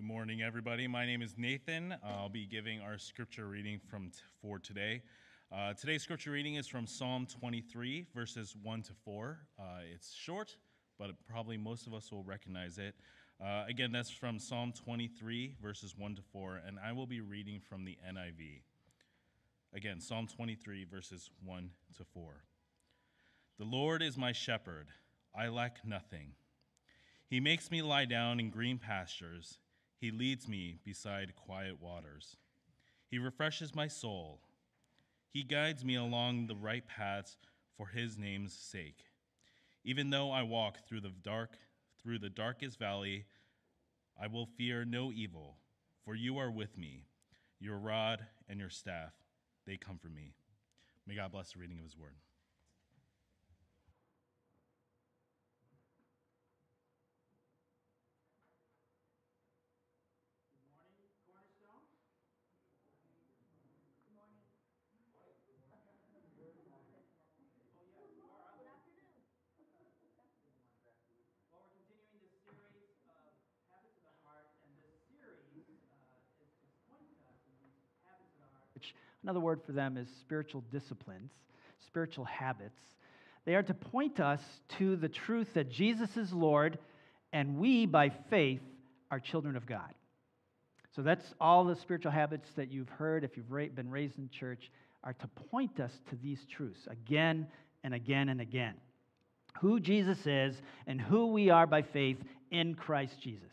Good morning, everybody. My name is Nathan. I'll be giving our scripture reading from t- for today. Uh, today's scripture reading is from Psalm 23, verses 1 to 4. Uh, it's short, but probably most of us will recognize it. Uh, again, that's from Psalm 23, verses 1 to 4, and I will be reading from the NIV. Again, Psalm 23, verses 1 to 4. The Lord is my shepherd, I lack nothing. He makes me lie down in green pastures. He leads me beside quiet waters. He refreshes my soul. He guides me along the right paths for his name's sake. Even though I walk through the dark through the darkest valley, I will fear no evil, for you are with me. Your rod and your staff, they comfort me. May God bless the reading of his word. Well, we're continuing this series of habits of the heart, and this series uh, is, is pointing to us in these habits of the heart. Which another word for them is spiritual disciplines, spiritual habits. They are to point us to the truth that Jesus is Lord, and we, by faith, are children of God. So that's all the spiritual habits that you've heard if you've been raised in church are to point us to these truths again and again and again who Jesus is and who we are by faith in Christ Jesus,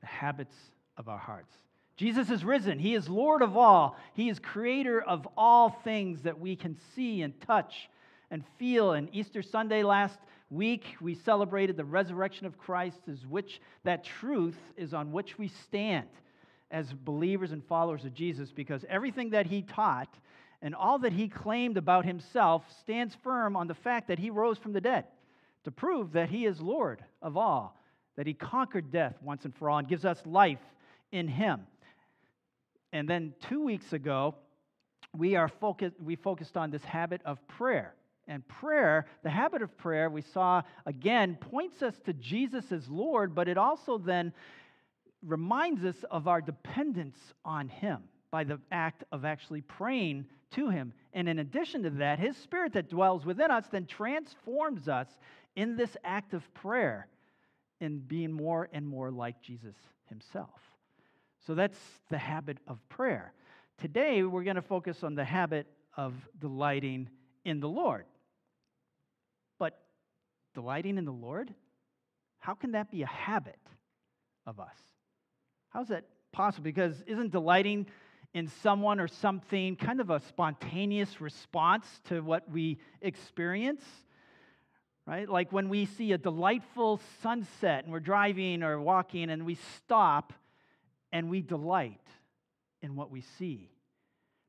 the habits of our hearts. Jesus is risen. He is Lord of all. He is creator of all things that we can see and touch and feel. And Easter Sunday last week, we celebrated the resurrection of Christ, as which that truth is on which we stand as believers and followers of Jesus, because everything that he taught and all that he claimed about himself stands firm on the fact that he rose from the dead to prove that he is Lord of all, that he conquered death once and for all and gives us life in him. And then two weeks ago, we, are focused, we focused on this habit of prayer. And prayer, the habit of prayer, we saw again, points us to Jesus as Lord, but it also then reminds us of our dependence on him by the act of actually praying to him. And in addition to that, his spirit that dwells within us then transforms us in this act of prayer in being more and more like Jesus himself. So that's the habit of prayer. Today, we're going to focus on the habit of delighting in the Lord. But delighting in the Lord, how can that be a habit of us? How's that possible? Because isn't delighting in someone or something kind of a spontaneous response to what we experience? Right? Like when we see a delightful sunset and we're driving or walking and we stop and we delight in what we see.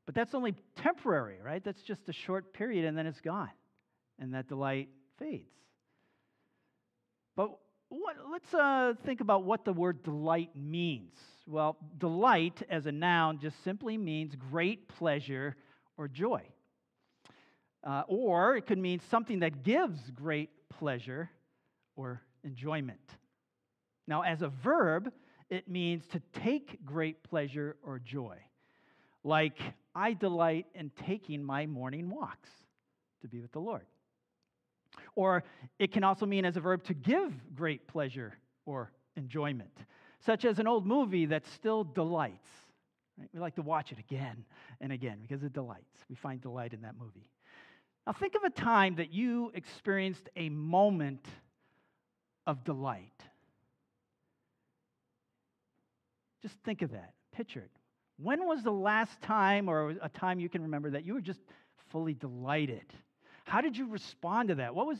But that's only temporary, right? That's just a short period and then it's gone. And that delight fades. But what, let's uh, think about what the word delight means. Well, delight as a noun just simply means great pleasure or joy. Uh, or it could mean something that gives great pleasure or enjoyment. Now, as a verb, it means to take great pleasure or joy. Like, I delight in taking my morning walks to be with the Lord. Or it can also mean as a verb to give great pleasure or enjoyment, such as an old movie that still delights. Right? We like to watch it again and again because it delights. We find delight in that movie. Now, think of a time that you experienced a moment of delight. Just think of that. Picture it. When was the last time or a time you can remember that you were just fully delighted? How did you respond to that? What was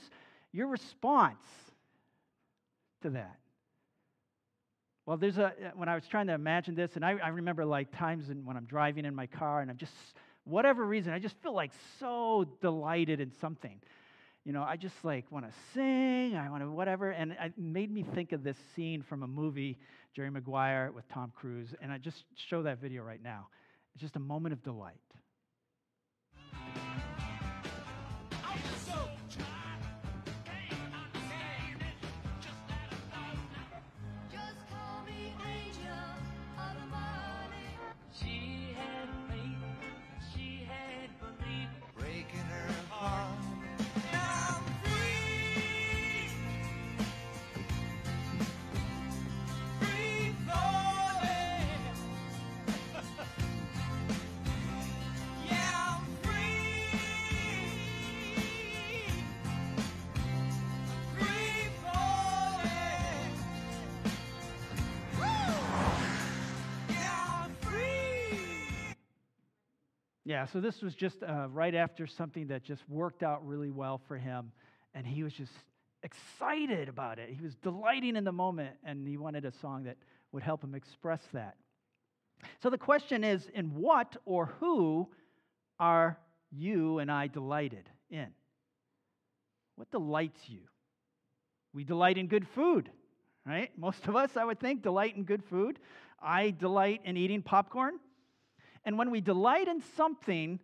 your response to that? Well, there's a, when I was trying to imagine this, and I, I remember like times when I'm driving in my car and I'm just, whatever reason, I just feel like so delighted in something. You know, I just like want to sing, I want to whatever. And it made me think of this scene from a movie, Jerry Maguire with Tom Cruise. And I just show that video right now. It's just a moment of delight. Yeah, so this was just uh, right after something that just worked out really well for him, and he was just excited about it. He was delighting in the moment, and he wanted a song that would help him express that. So the question is in what or who are you and I delighted in? What delights you? We delight in good food, right? Most of us, I would think, delight in good food. I delight in eating popcorn. And when we delight in something,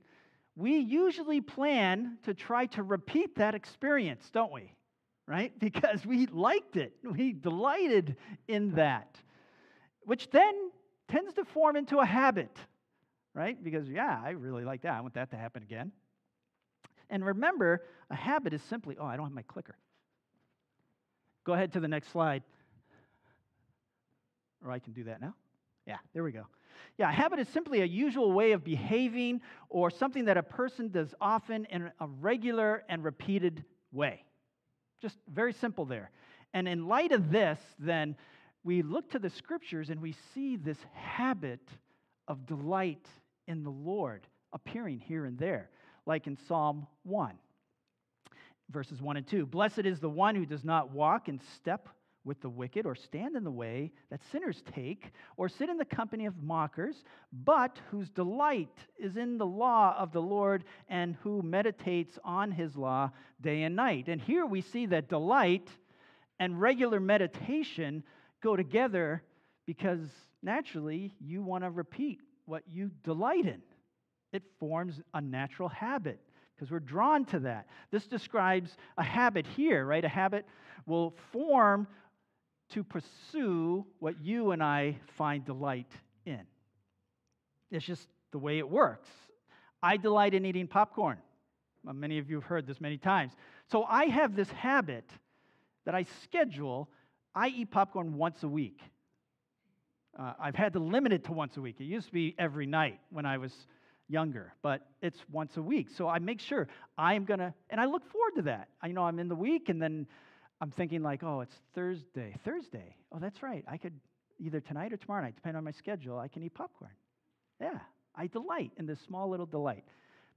we usually plan to try to repeat that experience, don't we? Right? Because we liked it. We delighted in that, which then tends to form into a habit, right? Because, yeah, I really like that. I want that to happen again. And remember, a habit is simply, oh, I don't have my clicker. Go ahead to the next slide. Or I can do that now. Yeah, there we go. Yeah, habit is simply a usual way of behaving or something that a person does often in a regular and repeated way. Just very simple there. And in light of this, then, we look to the scriptures and we see this habit of delight in the Lord appearing here and there, like in Psalm 1, verses 1 and 2. Blessed is the one who does not walk in step with the wicked, or stand in the way that sinners take, or sit in the company of mockers, but whose delight is in the law of the Lord, and who meditates on his law day and night. And here we see that delight and regular meditation go together because naturally you want to repeat what you delight in. It forms a natural habit because we're drawn to that. This describes a habit here, right? A habit will form to pursue what you and I find delight in. It's just the way it works. I delight in eating popcorn. Many of you have heard this many times. So I have this habit that I schedule I eat popcorn once a week. Uh, I've had to limit it to once a week. It used to be every night when I was younger, but it's once a week. So I make sure I'm going to, and I look forward to that. I you know I'm in the week, and then I'm thinking, like, oh, it's Thursday. Thursday. Oh, that's right. I could either tonight or tomorrow night, depending on my schedule, I can eat popcorn. Yeah, I delight in this small little delight.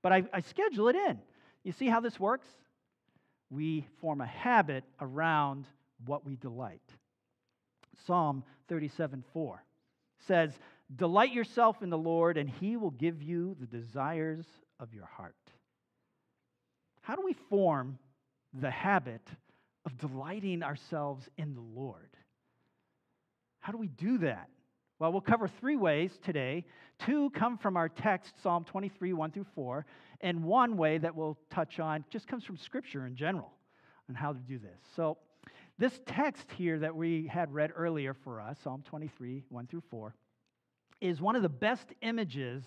But I, I schedule it in. You see how this works? We form a habit around what we delight. Psalm 37 4 says, Delight yourself in the Lord, and he will give you the desires of your heart. How do we form the habit of delighting ourselves in the Lord? How do we do that? Well, we'll cover three ways today. Two come from our text, Psalm 23, 1 through 4, and one way that we'll touch on just comes from Scripture in general on how to do this. So, this text here that we had read earlier for us, Psalm 23, 1 through 4, is one of the best images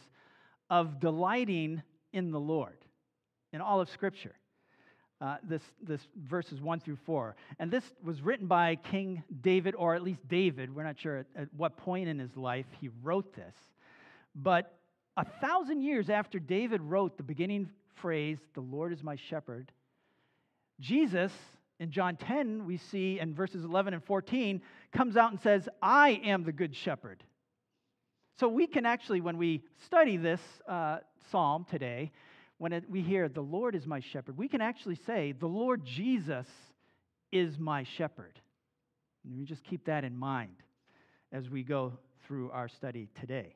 of delighting in the Lord in all of Scripture. Uh, this, this verses 1 through 4. And this was written by King David, or at least David. We're not sure at, at what point in his life he wrote this. But a thousand years after David wrote the beginning phrase, The Lord is my shepherd, Jesus in John 10, we see in verses 11 and 14, comes out and says, I am the good shepherd. So we can actually, when we study this uh, psalm today, when it, we hear, the Lord is my shepherd, we can actually say, the Lord Jesus is my shepherd. And we just keep that in mind as we go through our study today.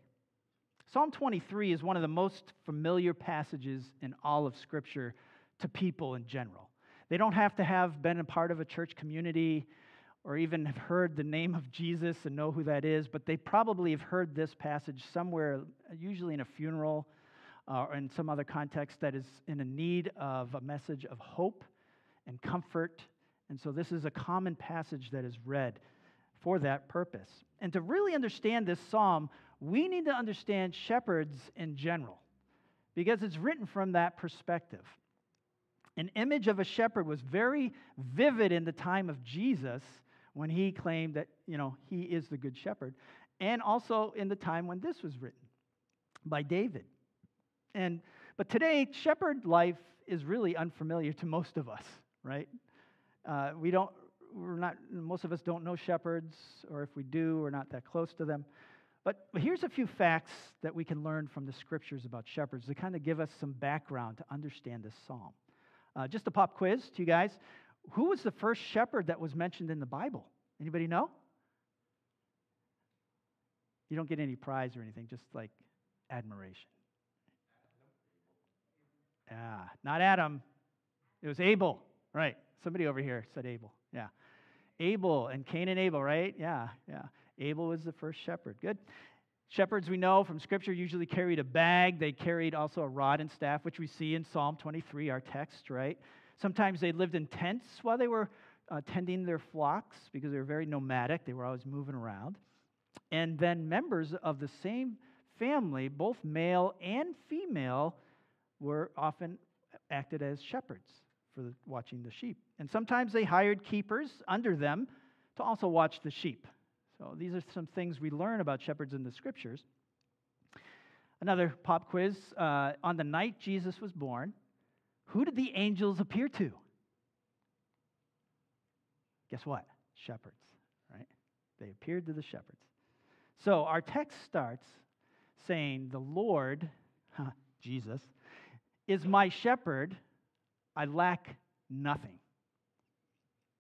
Psalm 23 is one of the most familiar passages in all of Scripture to people in general. They don't have to have been a part of a church community or even have heard the name of Jesus and know who that is, but they probably have heard this passage somewhere, usually in a funeral uh, or in some other context that is in a need of a message of hope and comfort. And so this is a common passage that is read for that purpose. And to really understand this psalm, we need to understand shepherds in general because it's written from that perspective. An image of a shepherd was very vivid in the time of Jesus when he claimed that, you know, he is the good shepherd, and also in the time when this was written by David. And but today, shepherd life is really unfamiliar to most of us, right? Uh, we don't, we're not, most of us don't know shepherds, or if we do, we're not that close to them. But here's a few facts that we can learn from the scriptures about shepherds to kind of give us some background to understand this psalm. Uh, just a pop quiz to you guys. Who was the first shepherd that was mentioned in the Bible? Anybody know? You don't get any prize or anything, just like admiration. Yeah, not Adam. It was Abel. Right. Somebody over here said Abel. Yeah. Abel and Cain and Abel, right? Yeah, yeah. Abel was the first shepherd. Good. Shepherds, we know from Scripture, usually carried a bag. They carried also a rod and staff, which we see in Psalm 23, our text, right? Sometimes they lived in tents while they were uh, tending their flocks because they were very nomadic. They were always moving around. And then members of the same family, both male and female, were often acted as shepherds for watching the sheep. And sometimes they hired keepers under them to also watch the sheep. So these are some things we learn about shepherds in the scriptures. Another pop quiz uh, on the night Jesus was born, who did the angels appear to? Guess what? Shepherds, right? They appeared to the shepherds. So our text starts saying, The Lord, huh, Jesus, is my shepherd, I lack nothing.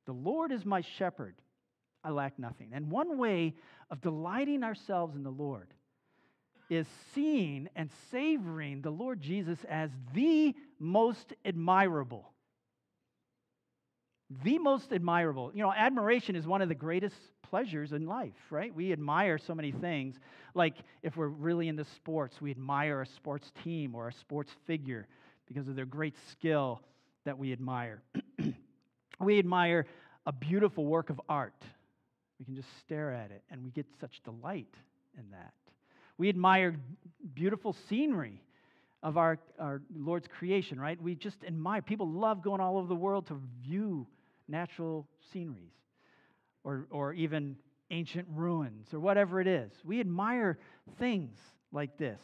The Lord is my shepherd, I lack nothing. And one way of delighting ourselves in the Lord is seeing and savoring the Lord Jesus as the most admirable. The most admirable. You know, admiration is one of the greatest pleasures in life, right? We admire so many things. Like if we're really into sports, we admire a sports team or a sports figure because of their great skill that we admire. we admire a beautiful work of art. We can just stare at it and we get such delight in that. We admire beautiful scenery of our, our Lord's creation, right? We just admire. People love going all over the world to view natural sceneries or, or even ancient ruins or whatever it is. We admire things like this.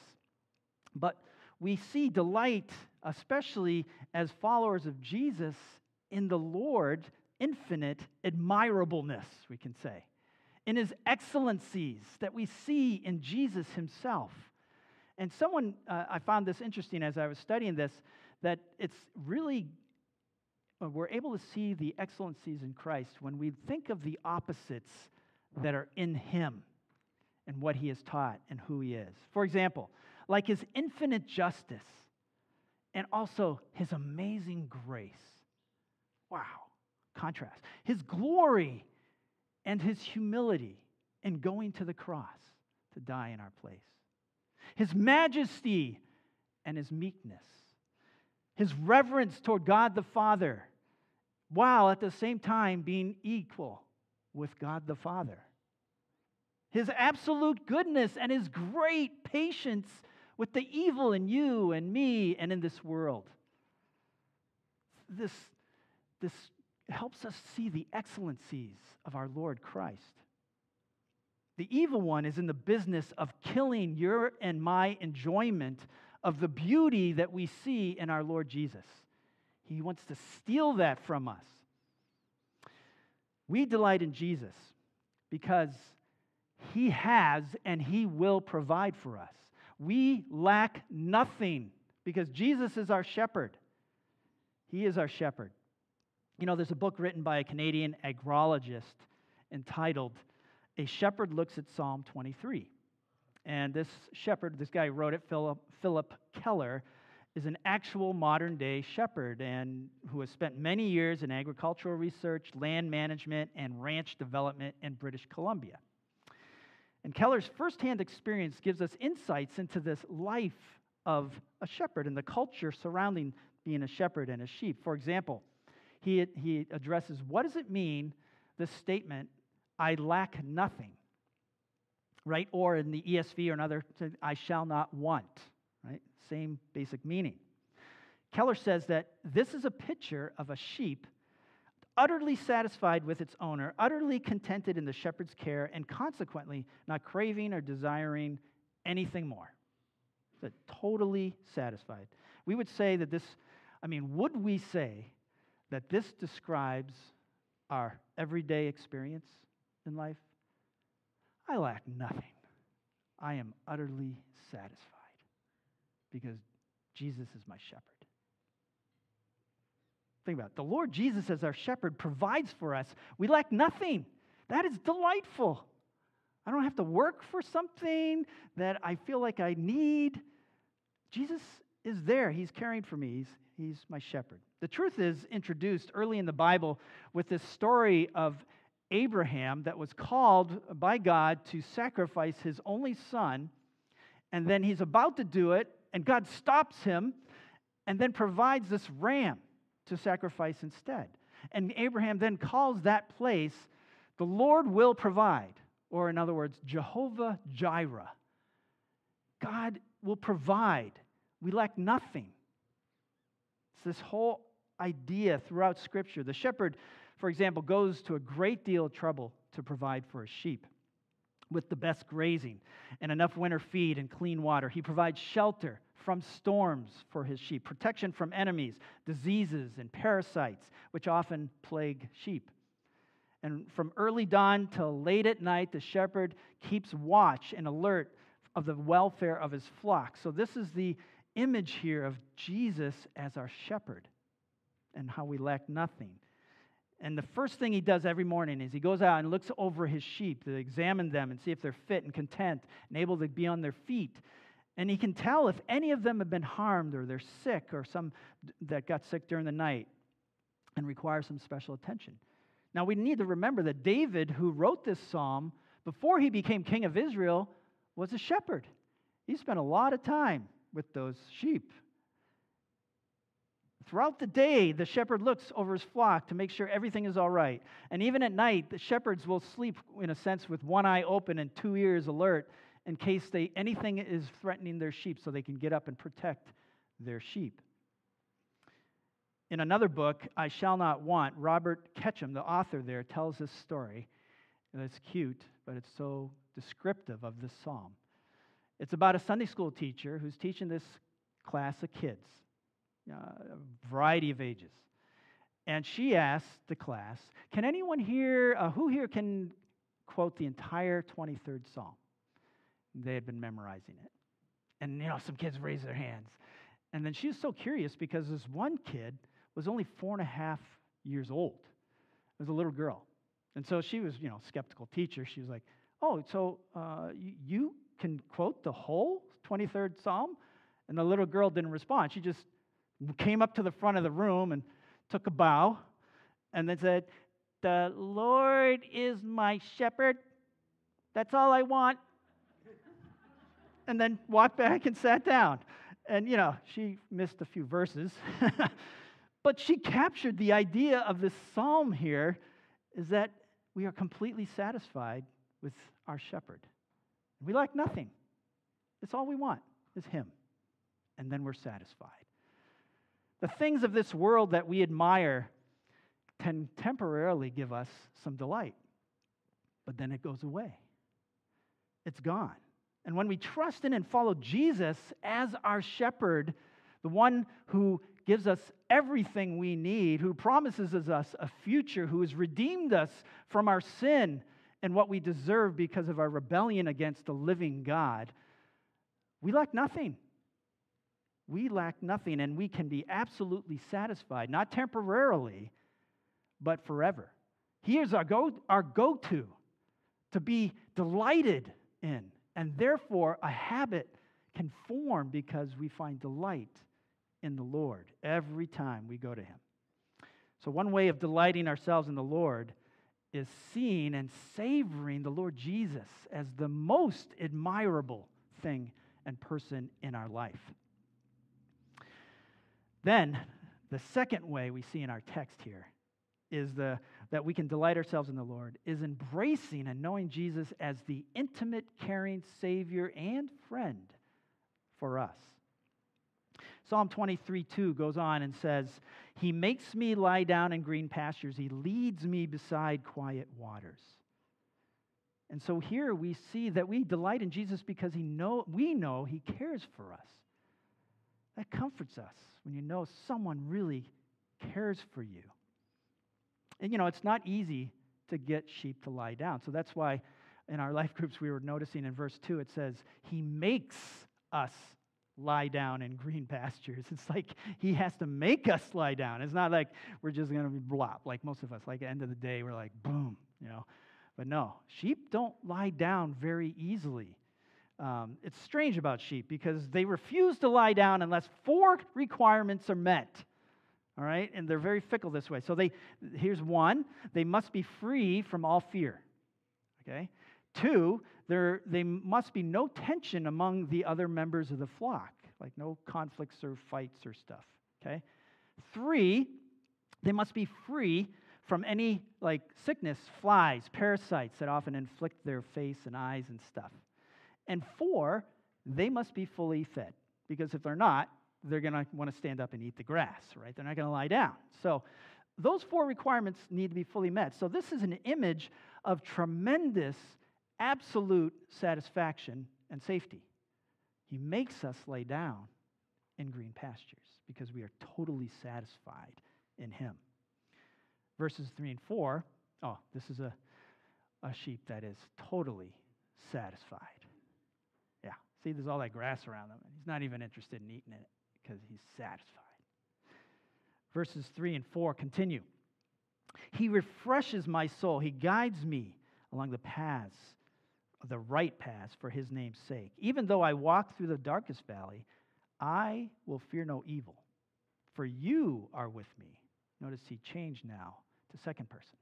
But we see delight, especially as followers of Jesus, in the Lord infinite admirableness, we can say, in his excellencies that we see in Jesus himself. And someone, uh, I found this interesting as I was studying this, that it's really, Uh, we're able to see the excellencies in Christ when we think of the opposites that are in him and what he has taught and who he is. For example, like his infinite justice and also his amazing grace. Wow, contrast. His glory and his humility in going to the cross to die in our place. His majesty and his meekness. His reverence toward God the Father, while at the same time being equal with God the Father. His absolute goodness and his great patience with the evil in you and me and in this world. This, this helps us see the excellencies of our Lord Christ. The evil one is in the business of killing your and my enjoyment of the beauty that we see in our Lord Jesus. He wants to steal that from us. We delight in Jesus because he has and he will provide for us. We lack nothing because Jesus is our shepherd. He is our shepherd. You know, there's a book written by a Canadian agrologist entitled A Shepherd Looks at Psalm 23. And this shepherd, this guy wrote it, Philip, Phillip Keller, is an actual modern day shepherd and who has spent many years in agricultural research, land management, and ranch development in British Columbia. And Keller's firsthand experience gives us insights into this life of a shepherd and the culture surrounding being a shepherd and a sheep. For example, he, he addresses what does it mean, this statement, I lack nothing, right? Or in the ESV or another, I shall not want, right? Same basic meaning. Keller says that this is a picture of a sheep utterly satisfied with its owner, utterly contented in the shepherd's care, and consequently not craving or desiring anything more. That totally satisfied. We would say that this, I mean, would we say that this describes our everyday experience in life? I lack nothing. I am utterly satisfied because Jesus is my shepherd. Think about it. The Lord Jesus, as our shepherd, provides for us. We lack nothing. That is delightful. I don't have to work for something that I feel like I need. Jesus is there. He's caring for me. He's, he's my shepherd. The truth is introduced early in the Bible with this story of Abraham that was called by God to sacrifice his only son. And then he's about to do it, and God stops him and then provides this ram to sacrifice instead. And Abraham then calls that place, the Lord will provide, or in other words, Jehovah Jireh. God will provide. We lack nothing. It's this whole idea throughout Scripture. The shepherd, for example, goes to a great deal of trouble to provide for his sheep with the best grazing and enough winter feed and clean water. He provides shelter from storms for his sheep, protection from enemies, diseases, and parasites, which often plague sheep. And from early dawn till late at night, the shepherd keeps watch and alert of the welfare of his flock. So, this is the image here of Jesus as our shepherd and how we lack nothing. And the first thing he does every morning is he goes out and looks over his sheep to examine them and see if they're fit and content and able to be on their feet. And he can tell if any of them have been harmed or they're sick or some that got sick during the night and require some special attention. Now, we need to remember that David, who wrote this psalm before he became king of Israel, was a shepherd. He spent a lot of time with those sheep. Throughout the day, the shepherd looks over his flock to make sure everything is all right. And even at night, the shepherds will sleep, in a sense, with one eye open and two ears alert in case they, anything is threatening their sheep so they can get up and protect their sheep. In another book, I Shall Not Want, Robert Ketcham, the author there, tells this story. And it's cute, but it's so descriptive of this psalm. It's about a Sunday school teacher who's teaching this class of kids, uh, a variety of ages. And she asked the class, Can anyone here, uh, who here can quote the entire 23rd Psalm? They had been memorizing it. And, you know, some kids raised their hands. And then she was so curious because this one kid was only four and a half years old. It was a little girl. And so she was, you know, skeptical teacher. She was like, oh, so uh, you can quote the whole 23rd Psalm? And the little girl didn't respond. She just came up to the front of the room and took a bow and then said, The Lord is my shepherd. That's all I want. and then walked back and sat down. And, you know, she missed a few verses. but she captured the idea of this psalm here is that we are completely satisfied with our shepherd. We lack nothing. It's all we want is him. And then we're satisfied. The things of this world that we admire can temporarily give us some delight, but then it goes away. It's gone. And when we trust in and follow Jesus as our shepherd, the one who gives us everything we need, who promises us a future, who has redeemed us from our sin and what we deserve because of our rebellion against the living God, we lack nothing. We lack nothing, and we can be absolutely satisfied, not temporarily, but forever. He is our go, our go-to to be delighted in, and therefore a habit can form because we find delight in the Lord every time we go to Him. So, one way of delighting ourselves in the Lord is seeing and savoring the Lord Jesus as the most admirable thing and person in our life. Then, the second way we see in our text here is the, that we can delight ourselves in the Lord is embracing and knowing Jesus as the intimate, caring Savior and friend for us. Psalm 23 2 goes on and says, He makes me lie down in green pastures, He leads me beside quiet waters. And so here we see that we delight in Jesus because he know, we know He cares for us. That comforts us when you know someone really cares for you. And you know, it's not easy to get sheep to lie down. So that's why in our life groups, we were noticing in verse 2, it says, He makes us lie down in green pastures. It's like He has to make us lie down. It's not like we're just going to be blop, like most of us. Like at the end of the day, we're like, boom, you know. But no, sheep don't lie down very easily. Um, it's strange about sheep because they refuse to lie down unless four requirements are met. All right? And they're very fickle this way. So they here's one, they must be free from all fear. Okay? Two, there they must be no tension among the other members of the flock, like no conflicts or fights or stuff. Okay? Three, they must be free from any like sickness, flies, parasites that often inflict their face and eyes and stuff. And four, they must be fully fed. Because if they're not, they're going to want to stand up and eat the grass, right? They're not going to lie down. So those four requirements need to be fully met. So this is an image of tremendous, absolute satisfaction and safety. He makes us lay down in green pastures because we are totally satisfied in Him. Verses 3 and 4 oh, this is a, a sheep that is totally satisfied. See, there's all that grass around him, and he's not even interested in eating it because he's satisfied. Verses 3 and 4 continue. He refreshes my soul. He guides me along the paths, the right paths for his name's sake. Even though I walk through the darkest valley, I will fear no evil, for you are with me. Notice he changed now to second person,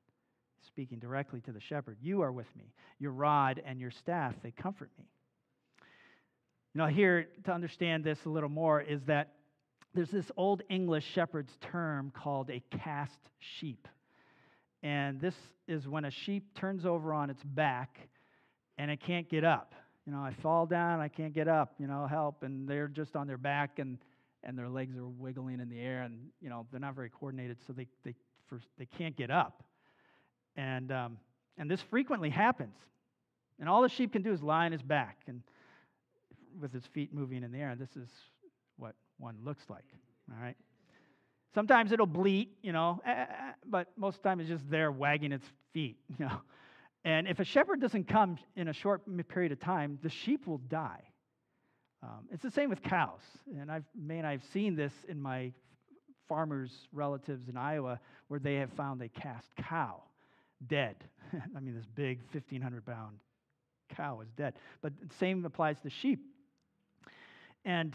speaking directly to the shepherd. You are with me. Your rod and your staff, they comfort me. Know, here to understand this a little more is that there's this old English shepherd's term called a cast sheep. And this is when a sheep turns over on its back and it can't get up. You know, I fall down, I can't get up, you know, help. And they're just on their back and, and their legs are wiggling in the air and, you know, they're not very coordinated, so they, they, first, they can't get up. And, um, and this frequently happens. And all the sheep can do is lie on his back and with its feet moving in the air. This is what one looks like. All right. Sometimes it'll bleat, you know, eh, eh, eh, but most of the time it's just there wagging its feet, you know. And if a shepherd doesn't come in a short period of time, the sheep will die. Um, it's the same with cows. And I've, man, I've seen this in my farmers' relatives in Iowa where they have found a cast cow dead. I mean, this big 1,500 pound cow is dead. But the same applies to sheep. And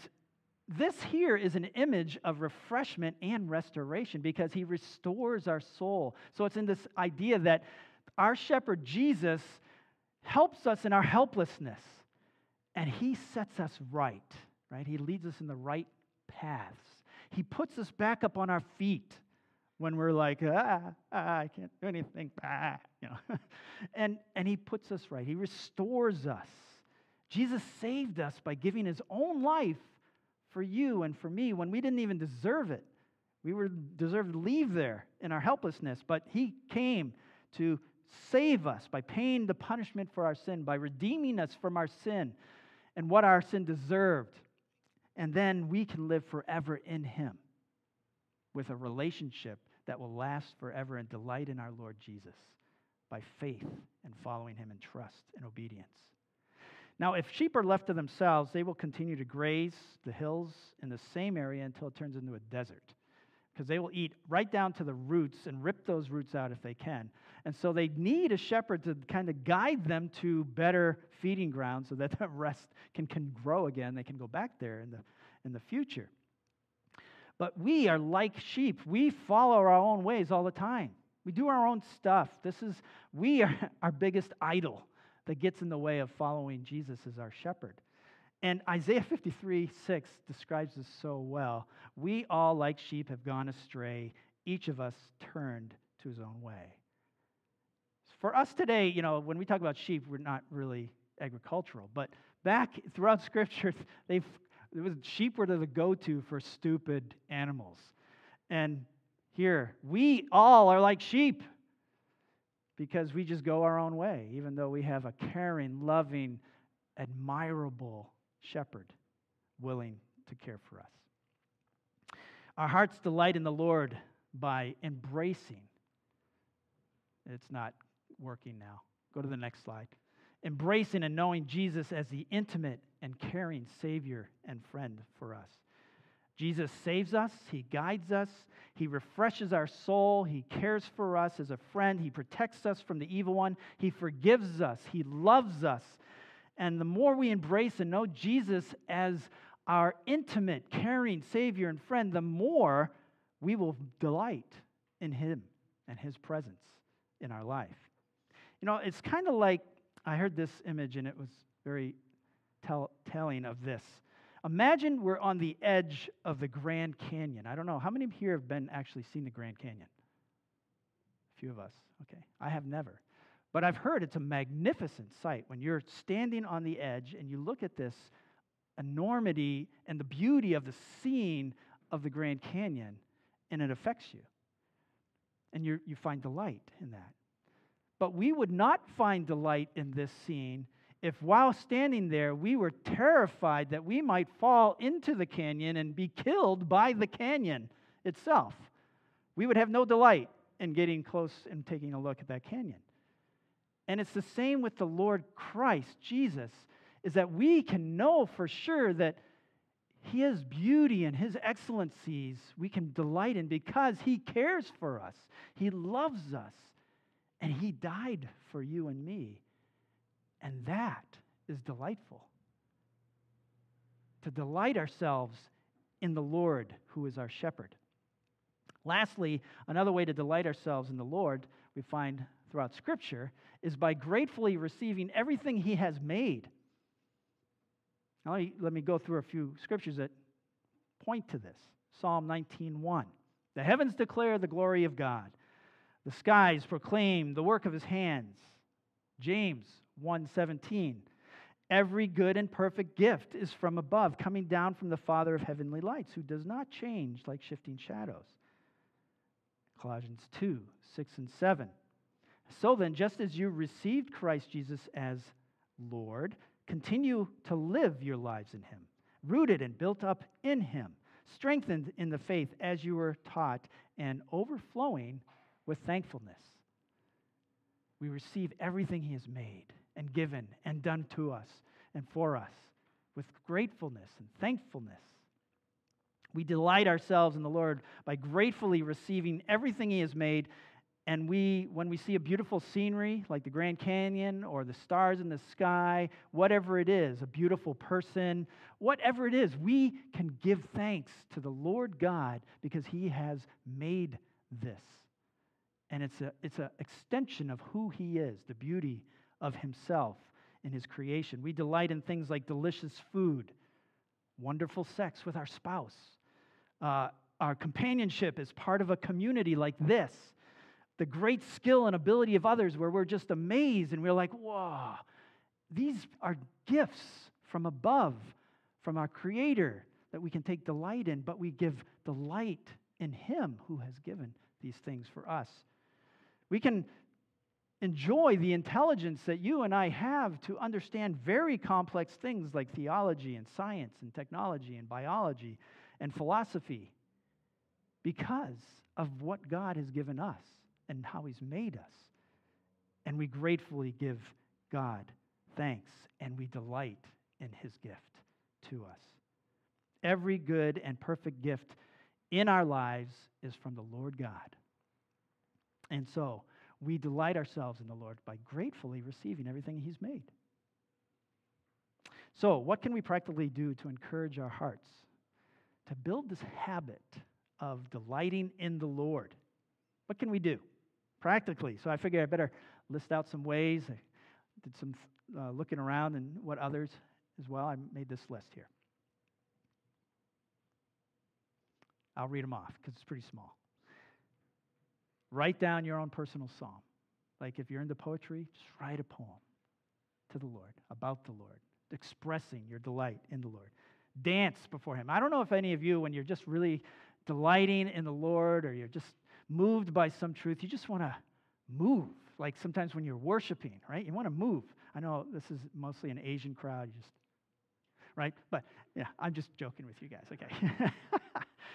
this here is an image of refreshment and restoration because he restores our soul. So it's in this idea that our shepherd Jesus helps us in our helplessness and he sets us right, right? He leads us in the right paths. He puts us back up on our feet when we're like, ah, ah I can't do anything, ah, you know. and, and he puts us right. He restores us. Jesus saved us by giving his own life for you and for me when we didn't even deserve it. We were deserved to leave there in our helplessness, but he came to save us by paying the punishment for our sin, by redeeming us from our sin and what our sin deserved. And then we can live forever in him with a relationship that will last forever and delight in our Lord Jesus by faith and following him in trust and obedience. Now, if sheep are left to themselves, they will continue to graze the hills in the same area until it turns into a desert. Because they will eat right down to the roots and rip those roots out if they can. And so they need a shepherd to kind of guide them to better feeding grounds so that the rest can, can grow again. They can go back there in the, in the future. But we are like sheep. We follow our own ways all the time. We do our own stuff. This is, we are our biggest idol that gets in the way of following Jesus as our shepherd. And Isaiah 53 6 describes this so well. We all, like sheep, have gone astray. Each of us turned to his own way. For us today, you know, when we talk about sheep, we're not really agricultural. But back throughout Scripture, they've, it was, sheep were the go to for stupid animals. And here, we all are like sheep because we just go our own way, even though we have a caring, loving, admirable shepherd willing to care for us. Our hearts delight in the Lord by embracing. It's not working now. Go to the next slide. embracing and knowing Jesus as the intimate and caring Savior and friend for us. Jesus saves us, He guides us, He refreshes our soul, He cares for us as a friend, He protects us from the evil one, He forgives us, He loves us. And the more we embrace and know Jesus as our intimate, caring Savior and friend, the more we will delight in Him and His presence in our life. You know, it's kind of like I heard this image and it was very tell, telling of this. Imagine we're on the edge of the Grand Canyon. I don't know. How many here have been actually seen the Grand Canyon? A few of us. Okay. I have never. But I've heard it's a magnificent sight when you're standing on the edge and you look at this enormity and the beauty of the scene of the Grand Canyon and it affects you. And you you find delight in that. But we would not find delight in this scene if while standing there we were terrified that we might fall into the canyon and be killed by the canyon itself. We would have no delight in getting close and taking a look at that canyon. And it's the same with the Lord Christ, Jesus, is that we can know for sure that his beauty and his excellencies we can delight in because he cares for us. He loves us. And he died for you and me. And that is delightful. To delight ourselves in the Lord, who is our shepherd. Lastly, another way to delight ourselves in the Lord, we find throughout Scripture, is by gratefully receiving everything He has made. Now, let me go through a few scriptures that point to this. Psalm 19:1. The heavens declare the glory of God. The skies proclaim the work of his hands. James 1:17. Every good and perfect gift is from above, coming down from the Father of heavenly lights, who does not change like shifting shadows. Colossians 2, 6 and 7. So then, just as you received Christ Jesus as Lord, continue to live your lives in him, rooted and built up in him, strengthened in the faith as you were taught, and overflowing with thankfulness. We receive everything he has made and given and done to us and for us with gratefulness and thankfulness. We delight ourselves in the Lord by gratefully receiving everything He has made. And we, when we see a beautiful scenery like the Grand Canyon or the stars in the sky, whatever it is, a beautiful person, whatever it is, we can give thanks to the Lord God because He has made this. And it's an it's a extension of who He is, the beauty of himself in his creation. We delight in things like delicious food, wonderful sex with our spouse, uh, our companionship as part of a community like this, the great skill and ability of others where we're just amazed and we're like, whoa, these are gifts from above, from our Creator that we can take delight in, but we give delight in Him who has given these things for us. We can enjoy the intelligence that you and I have to understand very complex things like theology and science and technology and biology and philosophy because of what God has given us and how He's made us. And we gratefully give God thanks and we delight in His gift to us. Every good and perfect gift in our lives is from the Lord God. And so, we delight ourselves in the Lord by gratefully receiving everything He's made. So, what can we practically do to encourage our hearts to build this habit of delighting in the Lord? What can we do practically? So, I figured I better list out some ways. I did some uh, looking around and what others as well. I made this list here. I'll read them off because it's pretty small. Write down your own personal psalm. Like if you're into poetry, just write a poem to the Lord, about the Lord, expressing your delight in the Lord. Dance before Him. I don't know if any of you, when you're just really delighting in the Lord or you're just moved by some truth, you just want to move. Like sometimes when you're worshiping, right? You want to move. I know this is mostly an Asian crowd. You just, right? But yeah, I'm just joking with you guys, okay?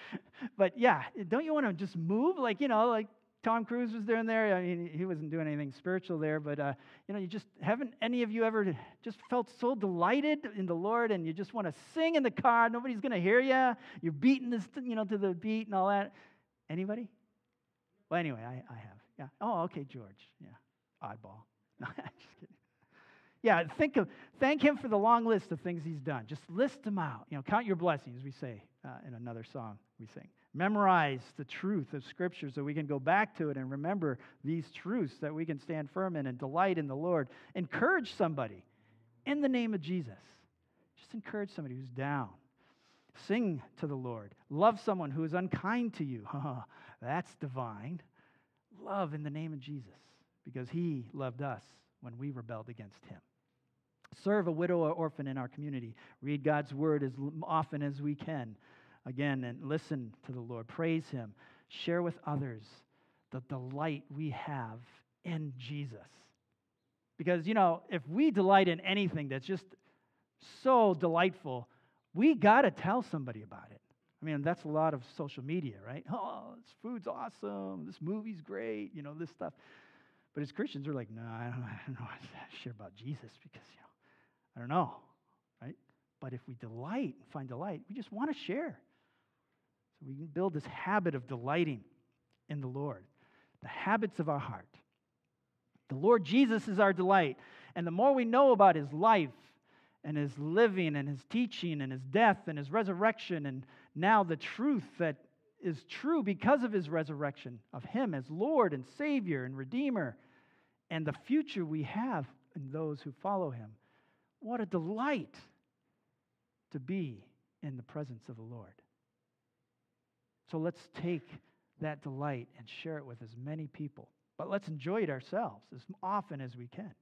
but yeah, don't you want to just move? Like, you know, like Tom Cruise was doing there. I mean, he wasn't doing anything spiritual there, but uh, you know, you just haven't any of you ever just felt so delighted in the Lord, and you just want to sing in the car. Nobody's going to hear you. You're beating this, you know, to the beat and all that. Anybody? Well, anyway, I, I have. Yeah. Oh, okay, George. Yeah. Oddball. No, just kidding. Yeah, think of thank him for the long list of things he's done. Just list them out. You know, count your blessings. We say uh, in another song we sing. Memorize the truth of Scripture so we can go back to it and remember these truths that we can stand firm in and delight in the Lord. Encourage somebody in the name of Jesus. Just encourage somebody who's down. Sing to the Lord. Love someone who is unkind to you. That's divine. Love in the name of Jesus because he loved us when we rebelled against him. Serve a widow or orphan in our community. Read God's word as often as we can. Again, and listen to the Lord. Praise him. Share with others the delight we have in Jesus. Because, you know, if we delight in anything that's just so delightful, we got to tell somebody about it. I mean, that's a lot of social media, right? Oh, this food's awesome. This movie's great. You know, this stuff. But as Christians, we're like, no, I don't, know, I don't know what to share about Jesus because, you know, I don't know, right? But if we delight and find delight, we just want to share. So we can build this habit of delighting in the Lord, the habits of our heart. The Lord Jesus is our delight. And the more we know about his life and his living and his teaching and his death and his resurrection, and now the truth that is true because of his resurrection of him as Lord and Savior and Redeemer, and the future we have in those who follow him. What a delight to be in the presence of the Lord. So let's take that delight and share it with as many people. But let's enjoy it ourselves as often as we can.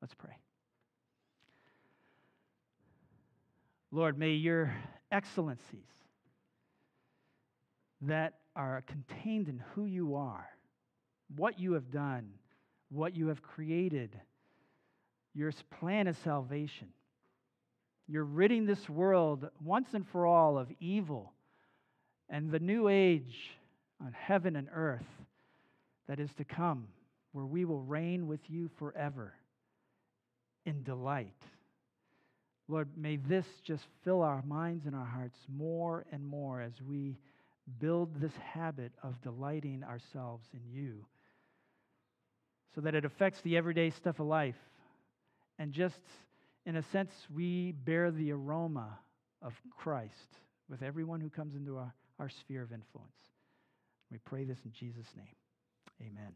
Let's pray. Lord, may your excellencies that are contained in who you are, what you have done, what you have created, your plan of salvation. You're ridding this world once and for all of evil and the new age on heaven and earth that is to come, where we will reign with you forever in delight. Lord, may this just fill our minds and our hearts more and more as we build this habit of delighting ourselves in you so that it affects the everyday stuff of life. And just in a sense, we bear the aroma of Christ with everyone who comes into our, our sphere of influence. We pray this in Jesus' name. Amen.